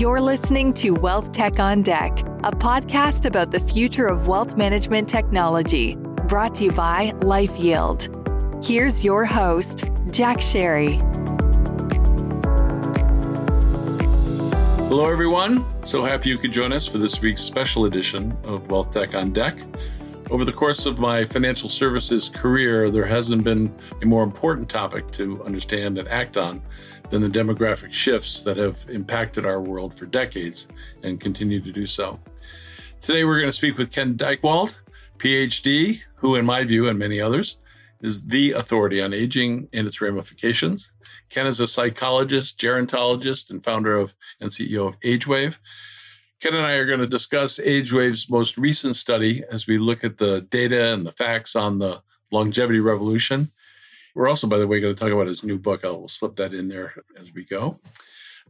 You're listening to Wealth Tech on Deck, a podcast about the future of wealth management technology, brought to you by LifeYield. Here's your host, Jack Sharry. Hello, everyone. So happy you could join us for this week's special edition of Wealth Tech on Deck. Over the course of my financial services career, there hasn't been a more important topic to understand and act on than the demographic shifts that have impacted our world for decades and continue to do so. Today, we're going to speak with Ken Dychtwald, PhD, who, in my view and many others, is the authority on aging and its ramifications. Ken is a psychologist, gerontologist, and founder of and CEO of Age Wave. Ken and I are going to discuss Age Wave's most recent study as we look at the data and the facts on the longevity revolution we're also, by the way, going to talk about his new book. I'll slip that in there as we go.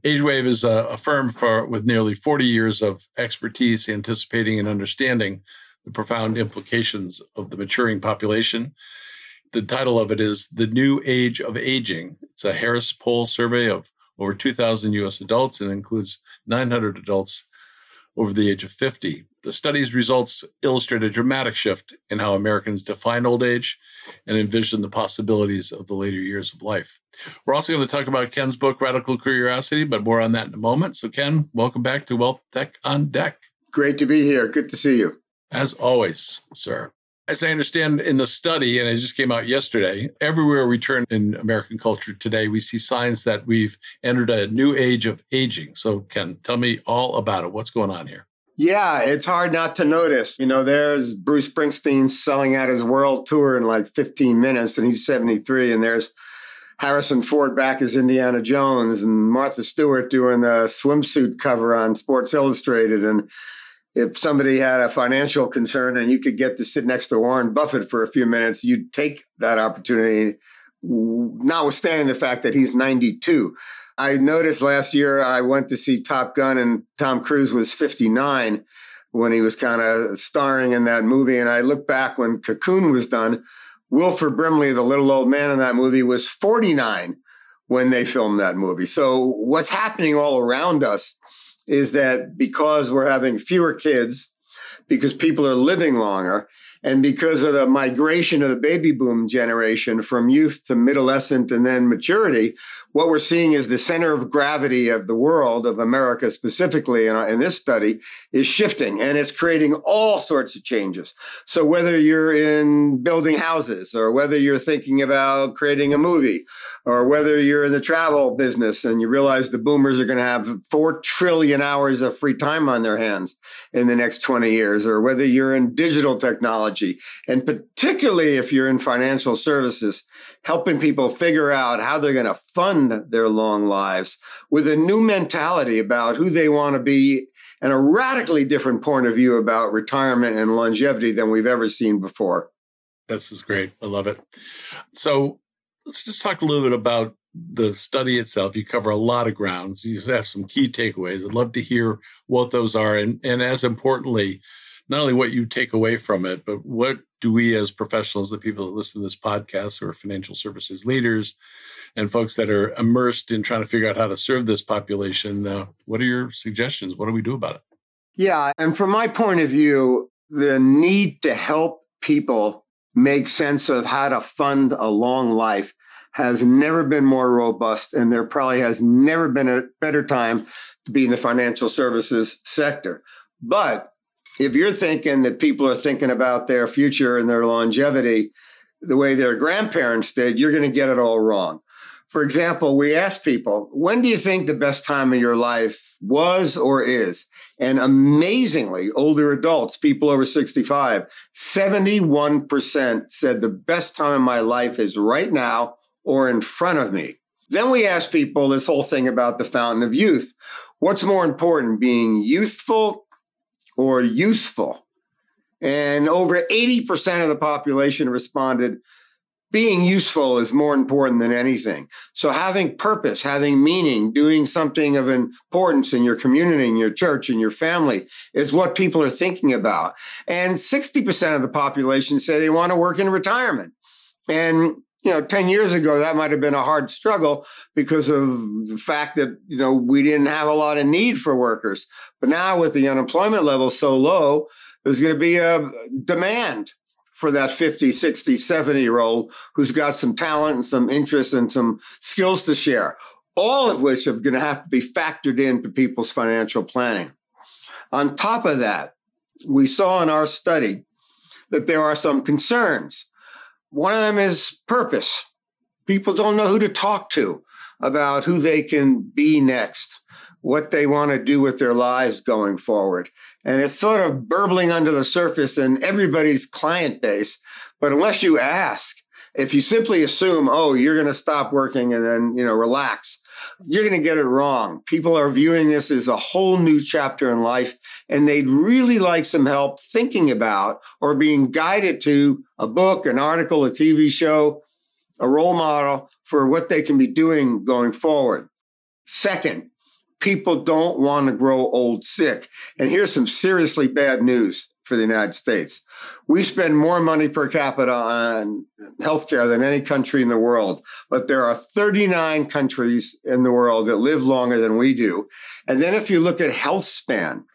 Age Wave is a, a firm for with nearly 40 years of expertise anticipating and understanding the profound implications of the maturing population. The title of it is The New Age of Aging. It's a Harris Poll survey of over 2,000 US adults and includes 900 adults over the age of 50. The study's results illustrate a dramatic shift in how Americans define old age and envision the possibilities of the later years of life. We're also going to talk about Ken's book, Radical Curiosity, but more on that in a moment. So, Ken, welcome back to Wealth Tech on Deck. Great to be here. Good to see you. As always, sir. As I understand in the study, and it just came out yesterday, everywhere we turn in American culture today, we see signs that we've entered a new age of aging. So, Ken, tell me all about it. What's going on here? Yeah, it's hard not to notice. You know, there's Bruce Springsteen selling out his world tour in like 15 minutes, and he's 73. And there's Harrison Ford back as Indiana Jones, and Martha Stewart doing the swimsuit cover on Sports Illustrated. And if somebody had a financial concern and you could get to sit next to Warren Buffett for a few minutes, you'd take that opportunity, notwithstanding the fact that he's 92. I noticed last year I went to see Top Gun and Tom Cruise was 59 when he was kind of starring in that movie. And I look back when Cocoon was done, Wilford Brimley, the little old man in that movie, was 49 when they filmed that movie. So what's happening all around us is that because we're having fewer kids, because people are living longer, and because of the migration of the baby boom generation from youth to middlescent and then maturity, what we're seeing is the center of gravity of the world, of America specifically, in, in this study, is shifting and it's creating all sorts of changes. So whether you're in building houses or whether you're thinking about creating a movie or whether you're in the travel business and you realize the boomers are going to have 4 trillion hours of free time on their hands in the next 20 years, or whether you're in digital technology, and particularly if you're in financial services, helping people figure out how they're going to fund their long lives with a new mentality about who they want to be and a radically different point of view about retirement and longevity than we've ever seen before. This is great. I love it. So let's just talk a little bit about the study itself. You cover a lot of grounds. You have some key takeaways. I'd love to hear what those are. And, and as importantly, not only what you take away from it, but what do we as professionals, the people that listen to this podcast or financial services leaders and folks that are immersed in trying to figure out how to serve this population, uh, what are your suggestions? What do we do about it? Yeah. And from my point of view, the need to help people make sense of how to fund a long life has never been more robust, and there probably has never been a better time to be in the financial services sector. But if you're thinking that people are thinking about their future and their longevity the way their grandparents did, you're going to get it all wrong. For example, we asked people, when do you think the best time of your life was or is? And amazingly, older adults, people over 65, 71% said the best time of my life is right now or in front of me. Then we asked people this whole thing about the fountain of youth. What's more important, being youthful or useful. And over 80% of the population responded, being useful is more important than anything. So having purpose, having meaning, doing something of importance in your community, in your church, in your family is what people are thinking about. And 60% of the population say they want to work in retirement. And you know, 10 years ago, that might have been a hard struggle because of the fact that, you know, we didn't have a lot of need for workers. But now with the unemployment level so low, there's going to be a demand for that 50, 60, 70 year old who's got some talent and some interest and some skills to share, all of which are going to have to be factored into people's financial planning. On top of that, we saw in our study that there are some concerns. One of them is purpose. People don't know who to talk to about who they can be next, what they want to do with their lives going forward. And it's sort of burbling under the surface in everybody's client base. But unless you ask, if you simply assume, oh, you're going to stop working and then, you know, relax, you're going to get it wrong. People are viewing this as a whole new chapter in life, and they'd really like some help thinking about or being guided to a book, an article, a TV show, a role model for what they can be doing going forward. Second, people don't want to grow old sick. And here's some seriously bad news for the United States. We spend more money per capita on healthcare than any country in the world, but there are 39 countries in the world that live longer than we do. And then if you look at health span,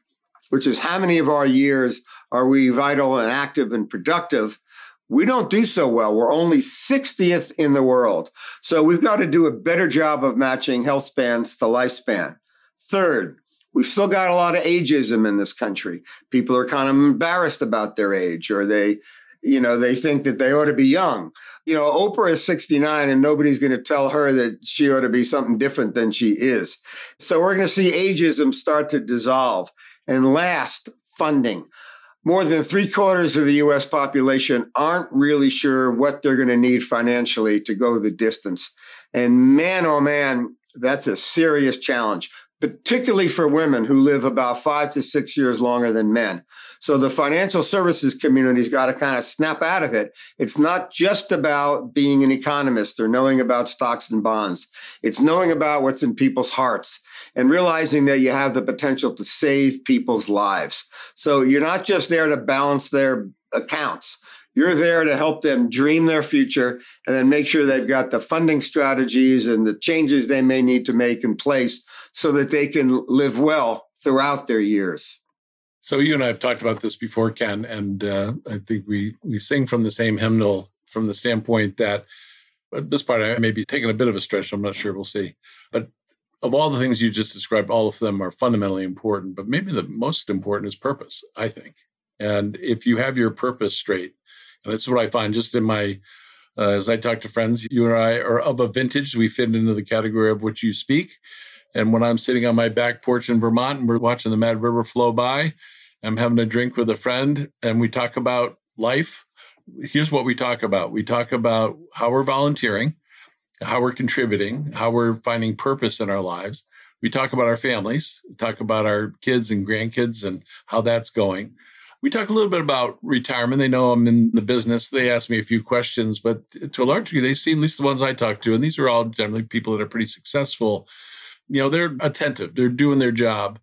which is how many of our years are we vital and active and productive, we don't do so well. We're only 60th in the world. So we've got to do a better job of matching health spans to lifespan. Third, we've still got a lot of ageism in this country. People are kind of embarrassed about their age or they, you know, they think that they ought to be young. You know, Oprah is 69 and nobody's going to tell her that she ought to be something different than she is. So we're going to see ageism start to dissolve. And last, funding. More than three quarters of the US population aren't really sure what they're going to need financially to go the distance. And man, oh man, that's a serious challenge particularly for women who live about five to six years longer than men. So the financial services community's got to kind of snap out of it. It's not just about being an economist or knowing about stocks and bonds. It's knowing about what's in people's hearts and realizing that you have the potential to save people's lives. So you're not just there to balance their accounts. You're there to help them dream their future and then make sure they've got the funding strategies and the changes they may need to make in place so that they can live well throughout their years. So you and I have talked about this before, Ken, and uh, I think we we sing from the same hymnal from the standpoint that this part I may be taking a bit of a stretch. I'm not sure. We'll see. But of all the things you just described, all of them are fundamentally important. But maybe the most important is purpose. I think, and if you have your purpose straight, and that's what I find just in my uh, as I talk to friends, you and I are of a vintage. We fit into the category of which you speak. And when I'm sitting on my back porch in Vermont and we're watching the Mad River flow by, I'm having a drink with a friend and we talk about life. Here's what we talk about. We talk about how we're volunteering, how we're contributing, how we're finding purpose in our lives. We talk about our families, we talk about our kids and grandkids and how that's going. We talk a little bit about retirement. They know I'm in the business. They ask me a few questions, but to a large degree, they seem, at least the ones I talk to, and these are all generally people that are pretty successful you know, they're attentive, they're doing their job.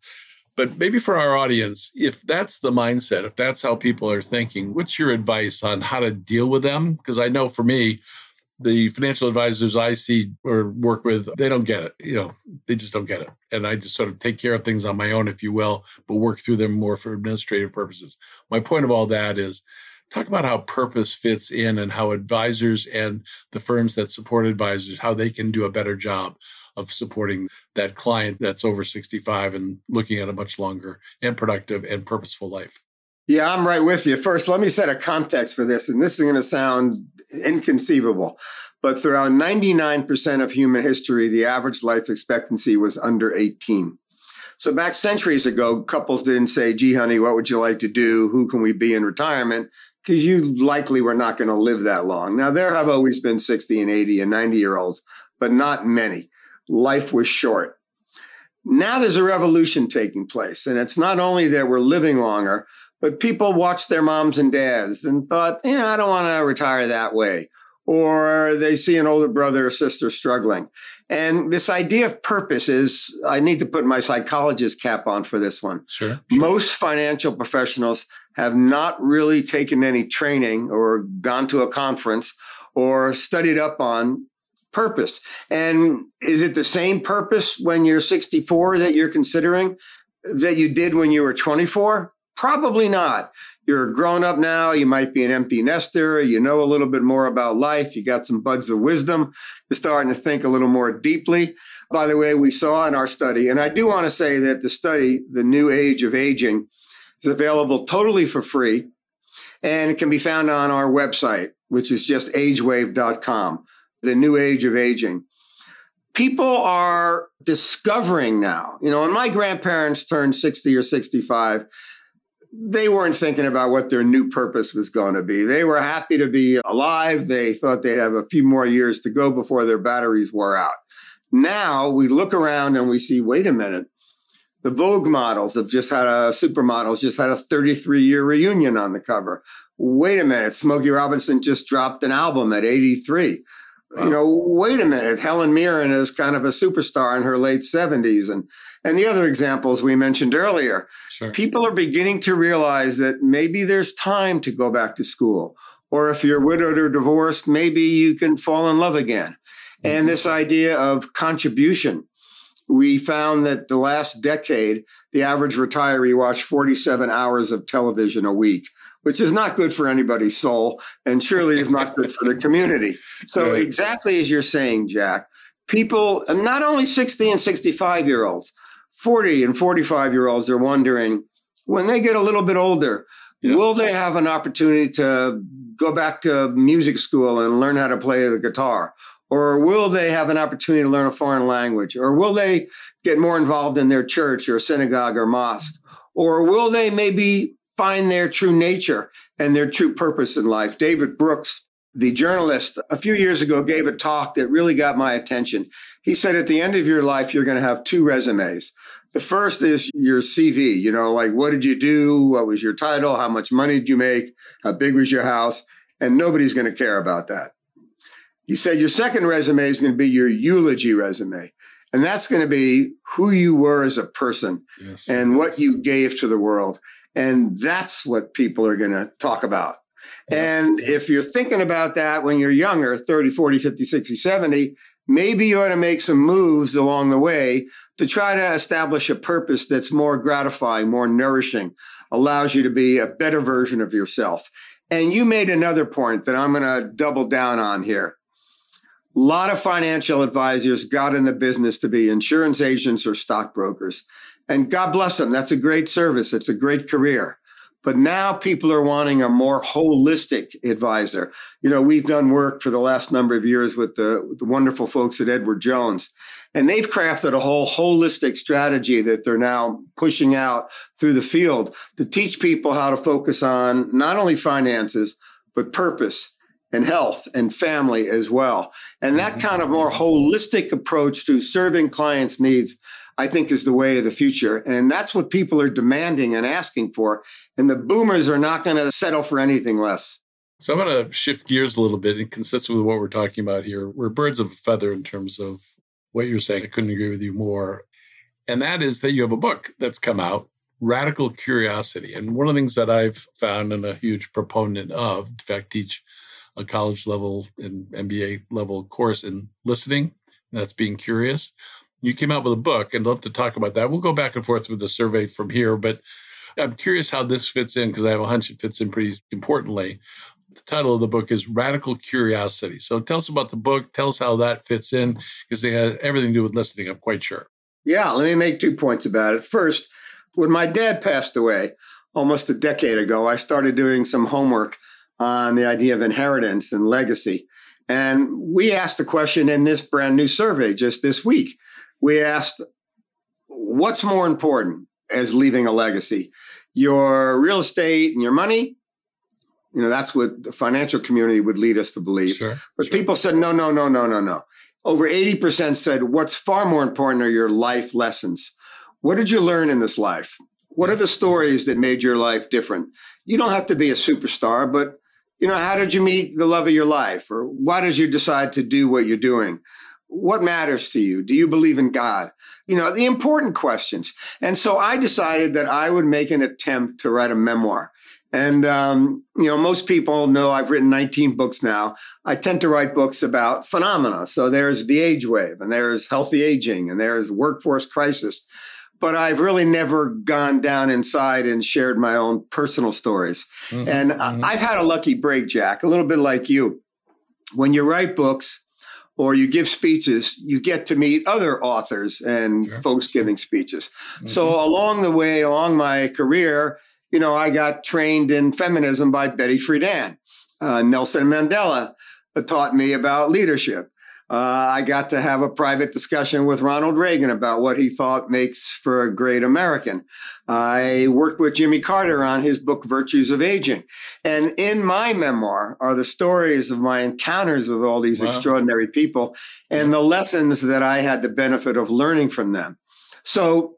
But maybe for our audience, if that's the mindset, if that's how people are thinking, what's your advice on how to deal with them? Because I know for me, the financial advisors I see or work with, they don't get it. You know, they just don't get it. And I just sort of take care of things on my own, if you will, but work through them more for administrative purposes. My point of all that is talk about how purpose fits in and how advisors and the firms that support advisors, how they can do a better job of supporting that client that's over 65 and looking at a much longer and productive and purposeful life. Yeah, I'm right with you. First, let me set a context for this, and this is going to sound inconceivable. But throughout 99% of human history, the average life expectancy was under 18. So back centuries ago, couples didn't say, gee, honey, what would you like to do? Who can we be in retirement? Because you likely were not going to live that long. Now, there have always been 60 and 80 and 90 year olds, but not many life was short. Now there's a revolution taking place. And it's not only that we're living longer, but people watched their moms and dads and thought, you know, I don't want to retire that way. Or they see an older brother or sister struggling. And this idea of purpose is, I need to put my psychologist cap on for this one. Sure, sure. Most financial professionals have not really taken any training or gone to a conference or studied up on purpose. And is it the same purpose when you're 64 that you're considering that you did when you were 24? Probably not. You're grown up now. You might be an empty nester. You know a little bit more about life. You got some buds of wisdom. You're starting to think a little more deeply. By the way, we saw in our study, and I do want to say that the study, The New Age of Aging, is available totally for free. And it can be found on our website, which is just agewave.com, The New Age of Aging. People are discovering now, you know, when my grandparents turned 60 or 65, they weren't thinking about what their new purpose was going to be. They were happy to be alive. They thought they'd have a few more years to go before their batteries wore out. Now we look around and we see, wait a minute, the Vogue models have just had a supermodels just had a 33 year reunion on the cover. Wait a minute, Smokey Robinson just dropped an album at 83. You know, wait a minute, Helen Mirren is kind of a superstar in her late 70s and and the other examples we mentioned earlier. Sure. People are beginning to realize that maybe there's time to go back to school. Or if you're widowed or divorced, maybe you can fall in love again. Mm-hmm. And this idea of contribution. We found that the last decade, the average retiree watched 47 hours of television a week, which is not good for anybody's soul and surely is not good for the community. So, right. exactly as you're saying, Jack, people, not only 60 and 65 year olds, 40 and 45 year olds are wondering when they get a little bit older, yeah. will they have an opportunity to go back to music school and learn how to play the guitar? Or will they have an opportunity to learn a foreign language? Or will they get more involved in their church or synagogue or mosque? Or will they maybe find their true nature and their true purpose in life? David Brooks, the journalist, a few years ago gave a talk that really got my attention. He said, at the end of your life, you're going to have two resumes. The first is your CV, you know, like what did you do? What was your title? How much money did you make? How big was your house? And nobody's going to care about that. He said your second resume is going to be your eulogy resume. And that's going to be who you were as a person yes, and yes. what you gave to the world. And that's what people are going to talk about. Yeah. And if you're thinking about that when you're younger, 30, 40, 50, 60, 70, maybe you ought to make some moves along the way to try to establish a purpose that's more gratifying, more nourishing, allows you to be a better version of yourself. And you made another point that I'm going to double down on here. A lot of financial advisors got in the business to be insurance agents or stockbrokers. And God bless them. That's a great service. It's a great career. But now people are wanting a more holistic advisor. You know, we've done work for the last number of years with the, with the wonderful folks at Edward Jones. And they've crafted a whole holistic strategy that they're now pushing out through the field to teach people how to focus on not only finances, but purpose and health and family as well. And that mm-hmm. kind of more holistic approach to serving clients' needs, I think, is the way of the future. And that's what people are demanding and asking for. And the boomers are not going to settle for anything less. So I'm going to shift gears a little bit and consistent with what we're talking about here. We're birds of a feather in terms of what you're saying. I couldn't agree with you more. And that is that you have a book that's come out, Radical Curiosity. And one of the things that I've found and a huge proponent of, in fact, teach a college level and MBA level course in listening. That's being curious. You came out with a book and love to talk about that. We'll go back and forth with the survey from here, but I'm curious how this fits in because I have a hunch it fits in pretty importantly. The title of the book is Radical Curiosity. So tell us about the book. Tell us how that fits in because they have everything to do with listening, I'm quite sure. Yeah, let me make two points about it. First, when my dad passed away almost a decade ago, I started doing some homework on the idea of inheritance and legacy. And we asked a question in this brand new survey just this week. We asked, what's more important as leaving a legacy? Your real estate and your money? You know, that's what the financial community would lead us to believe. Sure, but sure. people said, no, no, no, no, no, no. Over 80% said, what's far more important are your life lessons. What did you learn in this life? What are the stories that made your life different? You don't have to be a superstar, but you know, how did you meet the love of your life? Or why did you decide to do what you're doing? What matters to you? Do you believe in God? You know, the important questions. And so I decided that I would make an attempt to write a memoir. And, um, you know, most people know I've written 19 books now. I tend to write books about phenomena. So there's the age wave, and there's healthy aging, and there's workforce crisis. But I've really never gone down inside and shared my own personal stories. Mm-hmm. And mm-hmm. I've had a lucky break, Jack, a little bit like you. When you write books, or you give speeches, you get to meet other authors and sure. folks giving speeches. Mm-hmm. So along the way, along my career, you know, I got trained in feminism by Betty Friedan. Uh, Nelson Mandela taught me about leadership. Uh, I got to have a private discussion with Ronald Reagan about what he thought makes for a great American. I worked with Jimmy Carter on his book, Virtues of Aging. And in my memoir are the stories of my encounters with all these wow. extraordinary people and the lessons that I had the benefit of learning from them. So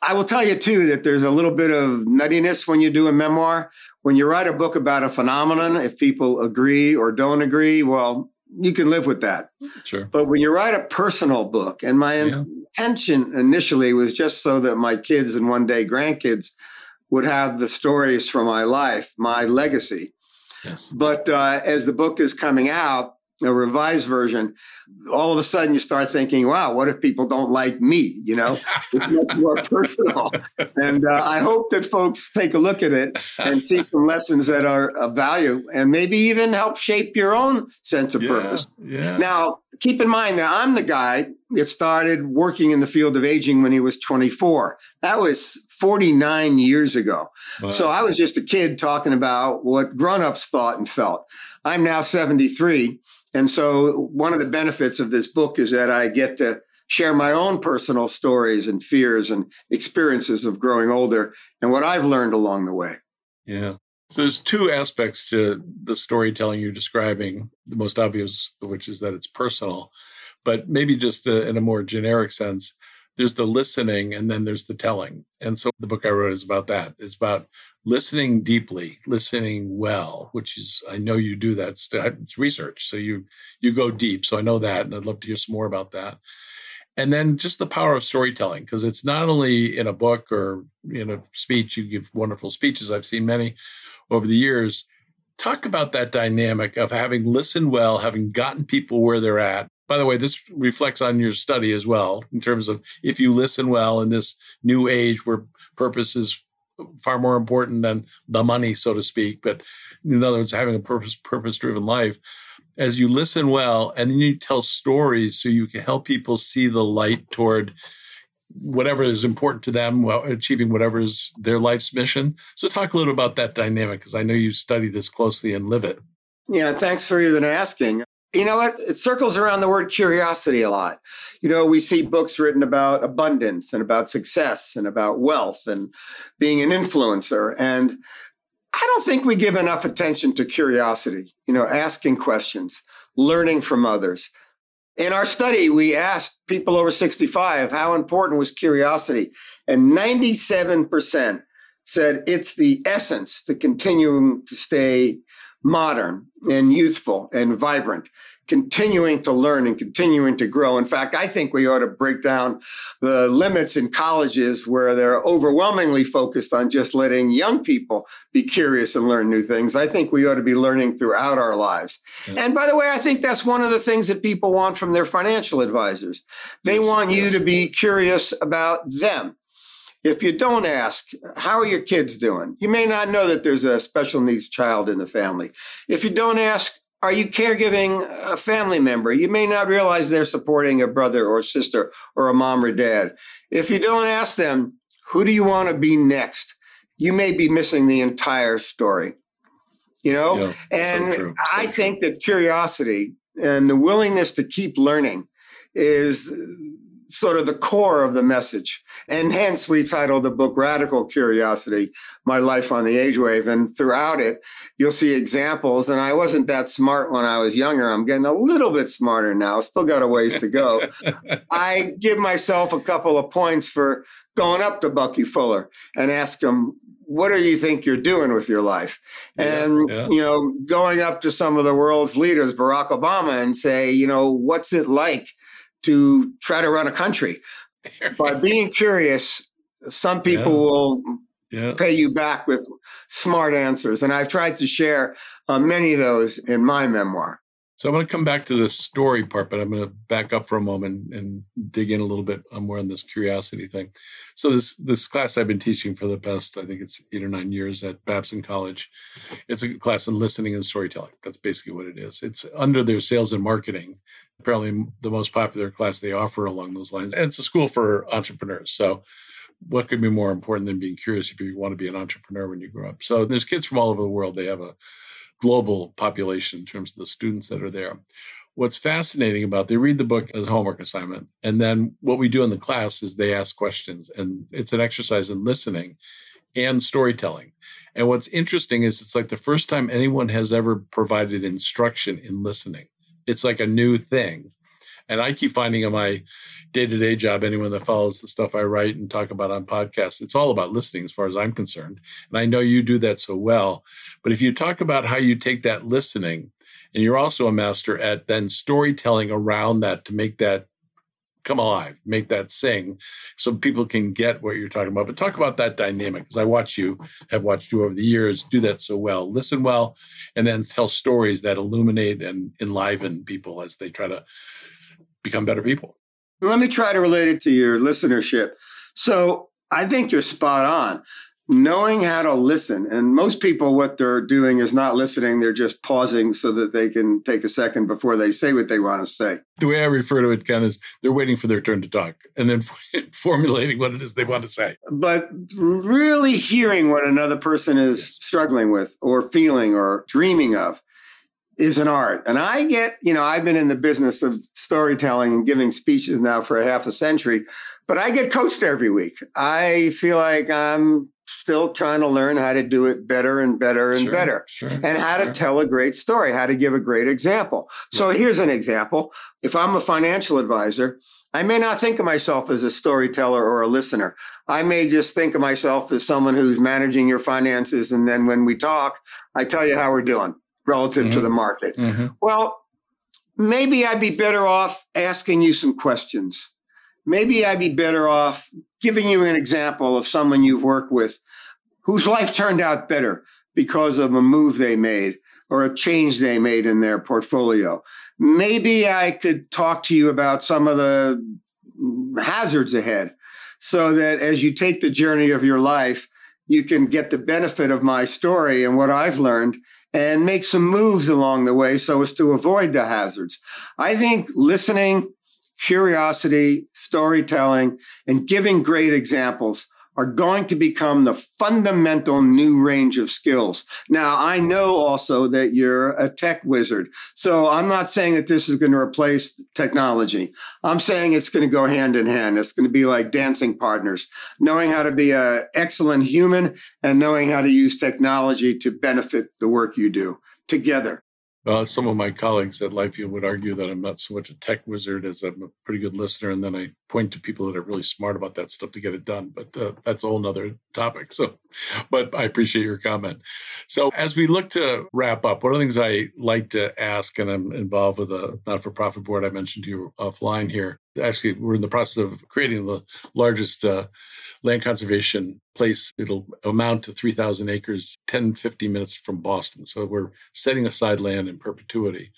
I will tell you too that there's a little bit of nuttiness when you do a memoir. When you write a book about a phenomenon, if people agree or don't agree, well, you can live with that. Sure. But when you write a personal book, and my yeah. intention initially was just so that my kids and one day grandkids would have the stories from my life, my legacy. Yes. But uh, as the book is coming out, a revised version, all of a sudden you start thinking, wow, what if people don't like me? You know, it's much more personal. And uh, I hope that folks take a look at it and see some lessons that are of value and maybe even help shape your own sense of yeah, purpose. Yeah. Now, keep in mind that I'm the guy that started working in the field of aging when he was 24. That was 49 years ago. Wow. So I was just a kid talking about what grown-ups thought and felt. I'm now 73 and so, one of the benefits of this book is that I get to share my own personal stories and fears and experiences of growing older and what I've learned along the way. Yeah. So, there's two aspects to the storytelling you're describing, the most obvious of which is that it's personal, but maybe just uh, in a more generic sense. There's the listening and then there's the telling. And so the book I wrote is about that. It's about listening deeply, listening well, which is I know you do that. It's research, so you you go deep. So I know that, and I'd love to hear some more about that. And then just the power of storytelling, because it's not only in a book or in a speech. You give wonderful speeches. I've seen many over the years. Talk about that dynamic of having listened well, having gotten people where they're at. By the way, this reflects on your study as well, in terms of if you listen well in this new age where purpose is far more important than the money, so to speak. But in other words, having a purpose purpose driven life. As you listen well, and then you tell stories so you can help people see the light toward whatever is important to them, well, achieving whatever is their life's mission. So, talk a little about that dynamic because I know you study this closely and live it. Yeah, thanks for even asking you know what? It circles around the word curiosity a lot. You know, we see books written about abundance and about success and about wealth and being an influencer. And I don't think we give enough attention to curiosity, you know, asking questions, learning from others. In our study, we asked people over 65 how important was curiosity, and 97% said it's the essence to continuing to stay modern and youthful and vibrant, continuing to learn and continuing to grow. In fact, I think we ought to break down the limits in colleges where they're overwhelmingly focused on just letting young people be curious and learn new things. I think we ought to be learning throughout our lives. Yeah. And by the way, I think that's one of the things that people want from their financial advisors. They yes, want yes. you to be curious about them. If you don't ask, how are your kids doing? You may not know that there's a special needs child in the family. If you don't ask, are you caregiving a family member? You may not realize they're supporting a brother or sister or a mom or dad. If you don't ask them, who do you want to be next? You may be missing the entire story. You know? Yeah, and so so I think that curiosity and the willingness to keep learning is sort of the core of the message. And hence we titled the book Radical Curiosity, My Life on the Age Wave. And throughout it, you'll see examples. And I wasn't that smart when I was younger. I'm getting a little bit smarter now. Still got a ways to go. I give myself a couple of points for going up to Bucky Fuller and ask him, what do you think you're doing with your life? And, yeah, yeah. you know, going up to some of the world's leaders, Barack Obama, and say, you know, what's it like to try to run a country. By being curious, some people yeah. will yeah. pay you back with smart answers. And I've tried to share uh, many of those in my memoir. So I'm going to come back to the story part, but I'm going to back up for a moment and dig in a little bit uh, more on this curiosity thing. So this this class I've been teaching for the past, I think it's eight or nine years at Babson College. It's a class in listening and storytelling. That's basically what it is. It's under their sales and marketing, apparently the most popular class they offer along those lines. And it's a school for entrepreneurs. So what could be more important than being curious if you want to be an entrepreneur when you grow up? So there's kids from all over the world. They have a global population in terms of the students that are there. What's fascinating about they read the book as a homework assignment, and then what we do in the class is they ask questions, and it's an exercise in listening and storytelling. And what's interesting is it's like the first time anyone has ever provided instruction in listening. It's like a new thing. And I keep finding in my day to day job, anyone that follows the stuff I write and talk about on podcasts, it's all about listening as far as I'm concerned. And I know you do that so well. But if you talk about how you take that listening, and you're also a master at then storytelling around that to make that come alive, make that sing so people can get what you're talking about. But talk about that dynamic because I watch you, have watched you over the years do that so well. Listen well, and then tell stories that illuminate and enliven people as they try to become better people. Let me try to relate it to your listenership. So I think you're spot on. Knowing how to listen. And most people, what they're doing is not listening. They're just pausing so that they can take a second before they say what they want to say. The way I refer to it, Ken, is they're waiting for their turn to talk and then formulating what it is they want to say. But really hearing what another person is struggling with or feeling or dreaming of is an art. And I get, you know, I've been in the business of storytelling and giving speeches now for a half a century, but I get coached every week. I feel like I'm still trying to learn how to do it better and better and sure, better sure, and how sure. to tell a great story, how to give a great example. So here's an example. If I'm a financial advisor, I may not think of myself as a storyteller or a listener. I may just think of myself as someone who's managing your finances. And then when we talk, I tell you how we're doing relative mm-hmm. to the market. Mm-hmm. Well, maybe I'd be better off asking you some questions. Maybe I'd be better off giving you an example of someone you've worked with whose life turned out better because of a move they made or a change they made in their portfolio. Maybe I could talk to you about some of the hazards ahead so that as you take the journey of your life, you can get the benefit of my story and what I've learned and make some moves along the way so as to avoid the hazards. I think listening, curiosity, storytelling, and giving great examples are going to become the fundamental new range of skills. Now, I know also that you're a tech wizard. So I'm not saying that this is going to replace technology. I'm saying it's going to go hand in hand. It's going to be like dancing partners, knowing how to be an excellent human and knowing how to use technology to benefit the work you do together. Uh, some of my colleagues at LifeYield would argue that I'm not so much a tech wizard as I'm a pretty good listener, and then I point to people that are really smart about that stuff to get it done. But uh, that's a whole nother topic. So, but I appreciate your comment. So, as we look to wrap up, one of the things I like to ask, and I'm involved with a not-for-profit board I mentioned to you offline here. Actually, we're in the process of creating the largest. Uh, land conservation place. It'll amount to 3,000 acres, 10, 50 minutes from Boston. So we're setting aside land in perpetuity.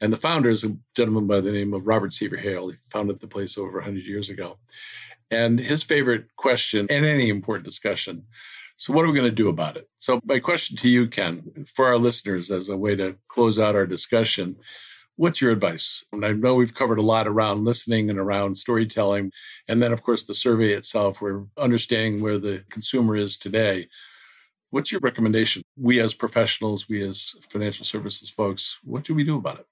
And the founder is a gentleman by the name of Robert Sever Hale. He founded the place over 100 years ago. And his favorite question in any important discussion so, what are we going to do about it? So, my question to you, Ken, for our listeners as a way to close out our discussion, What's your advice? And I know we've covered a lot around listening and around storytelling. And then, of course, the survey itself, we're understanding where the consumer is today. What's your recommendation? We as professionals, we as financial services folks, what should we do about it?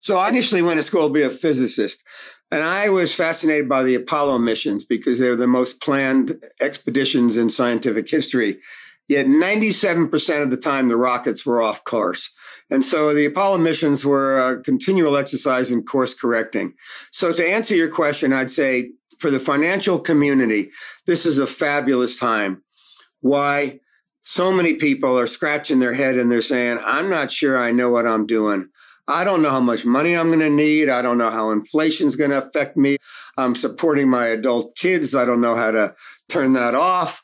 So I initially went to school to be a physicist. And I was fascinated by the Apollo missions because they were the most planned expeditions in scientific history. Yet 97% of the time, the rockets were off course. And so the Apollo missions were a continual exercise in course correcting. So to answer your question, I'd say for the financial community, this is a fabulous time. Why? So many people are scratching their head and they're saying, I'm not sure I know what I'm doing. I don't know how much money I'm going to need. I don't know how inflation's going to affect me. I'm supporting my adult kids. I don't know how to turn that off.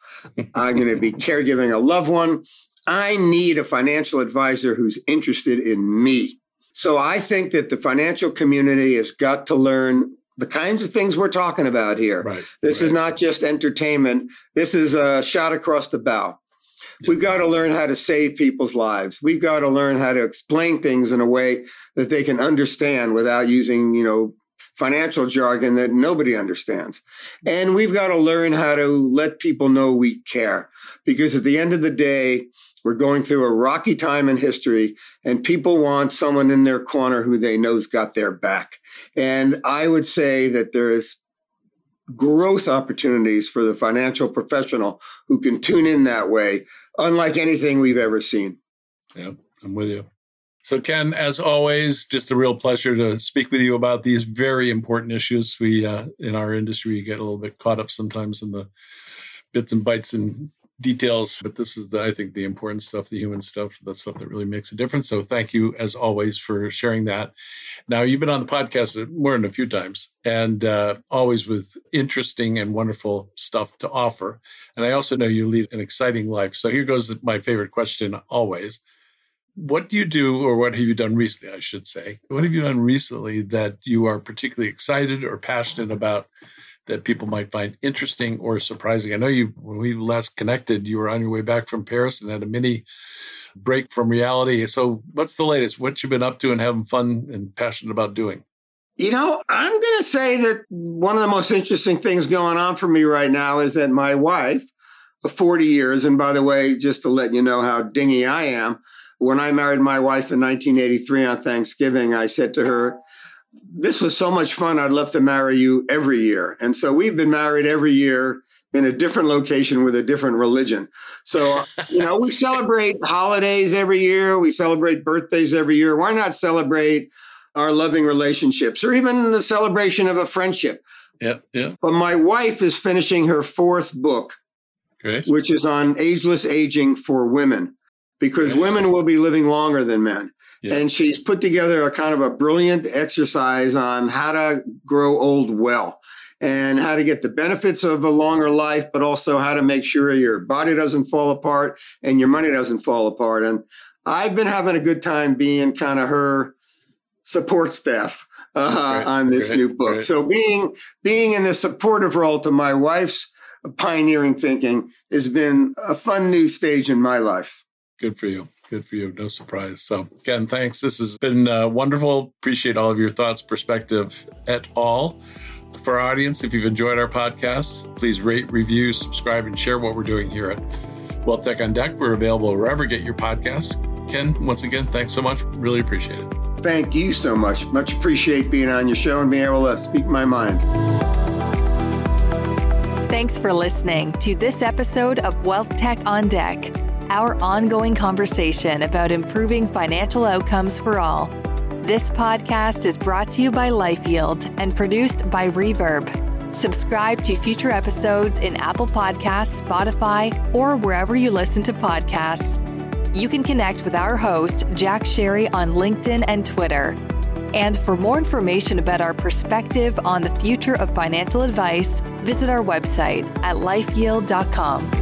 I'm going to be caregiving a loved one. I need a financial advisor who's interested in me. So I think that the financial community has got to learn the kinds of things we're talking about here. Right, this right. is not just entertainment. This is a shot across the bow. We've got to learn how to save people's lives. We've got to learn how to explain things in a way that they can understand without using, you know, financial jargon that nobody understands. And we've got to learn how to let people know we care because at the end of the day, we're going through a rocky time in history and people want someone in their corner who they know's got their back. And I would say that there is growth opportunities for the financial professional who can tune in that way, unlike anything we've ever seen. Yeah, I'm with you. So, Ken, as always, just a real pleasure to speak with you about these very important issues. We, uh, in our industry, get a little bit caught up sometimes in the bits and bytes and details, but this is the, I think, the important stuff, the human stuff, the stuff that really makes a difference. So, thank you, as always, for sharing that. Now, you've been on the podcast more than a few times, and uh, always with interesting and wonderful stuff to offer. And I also know you lead an exciting life. So, here goes my favorite question always what do you do, or what have you done recently, I should say? What have you done recently that you are particularly excited or passionate about that people might find interesting or surprising? I know you, when we last connected, you were on your way back from Paris and had a mini break from reality. So, what's the latest? What you've been up to and having fun and passionate about doing? You know, I'm going to say that one of the most interesting things going on for me right now is that my wife, of 40 years, and by the way, just to let you know how dingy I am, when I married my wife in 1983 on Thanksgiving, I said to her, This was so much fun. I'd love to marry you every year. And so we've been married every year in a different location with a different religion. So, you know, we celebrate holidays every year, we celebrate birthdays every year. Why not celebrate our loving relationships or even the celebration of a friendship? Yeah, yeah. But my wife is finishing her fourth book, Great. which is on ageless aging for women because women will be living longer than men. Yeah. And she's put together a kind of a brilliant exercise on how to grow old well and how to get the benefits of a longer life, but also how to make sure your body doesn't fall apart and your money doesn't fall apart. And I've been having a good time being kind of her support staff uh, Great, on this new book. great. So being being in the supportive role to my wife's pioneering thinking has been a fun new stage in my life. Good for you. Good for you. No surprise. So, again, thanks. This has been uh, wonderful. Appreciate all of your thoughts, perspective, at all. For our audience, if you've enjoyed our podcast, please rate, review, subscribe, and share what we're doing here at Wealth Tech on Deck. We're available wherever you get your podcasts. Ken, once again, thanks so much. Really appreciate it. Thank you so much. Much appreciate being on your show and being able to speak my mind. Thanks for listening to this episode of Wealth Tech on Deck, our ongoing conversation about improving financial outcomes for all. This podcast is brought to you by LifeYield and produced by Reverb. Subscribe to future episodes in Apple Podcasts, Spotify, or wherever you listen to podcasts. You can connect with our host, Jack Sharry, on LinkedIn and Twitter. And for more information about our perspective on the future of financial advice, visit our website at lifeyield.com.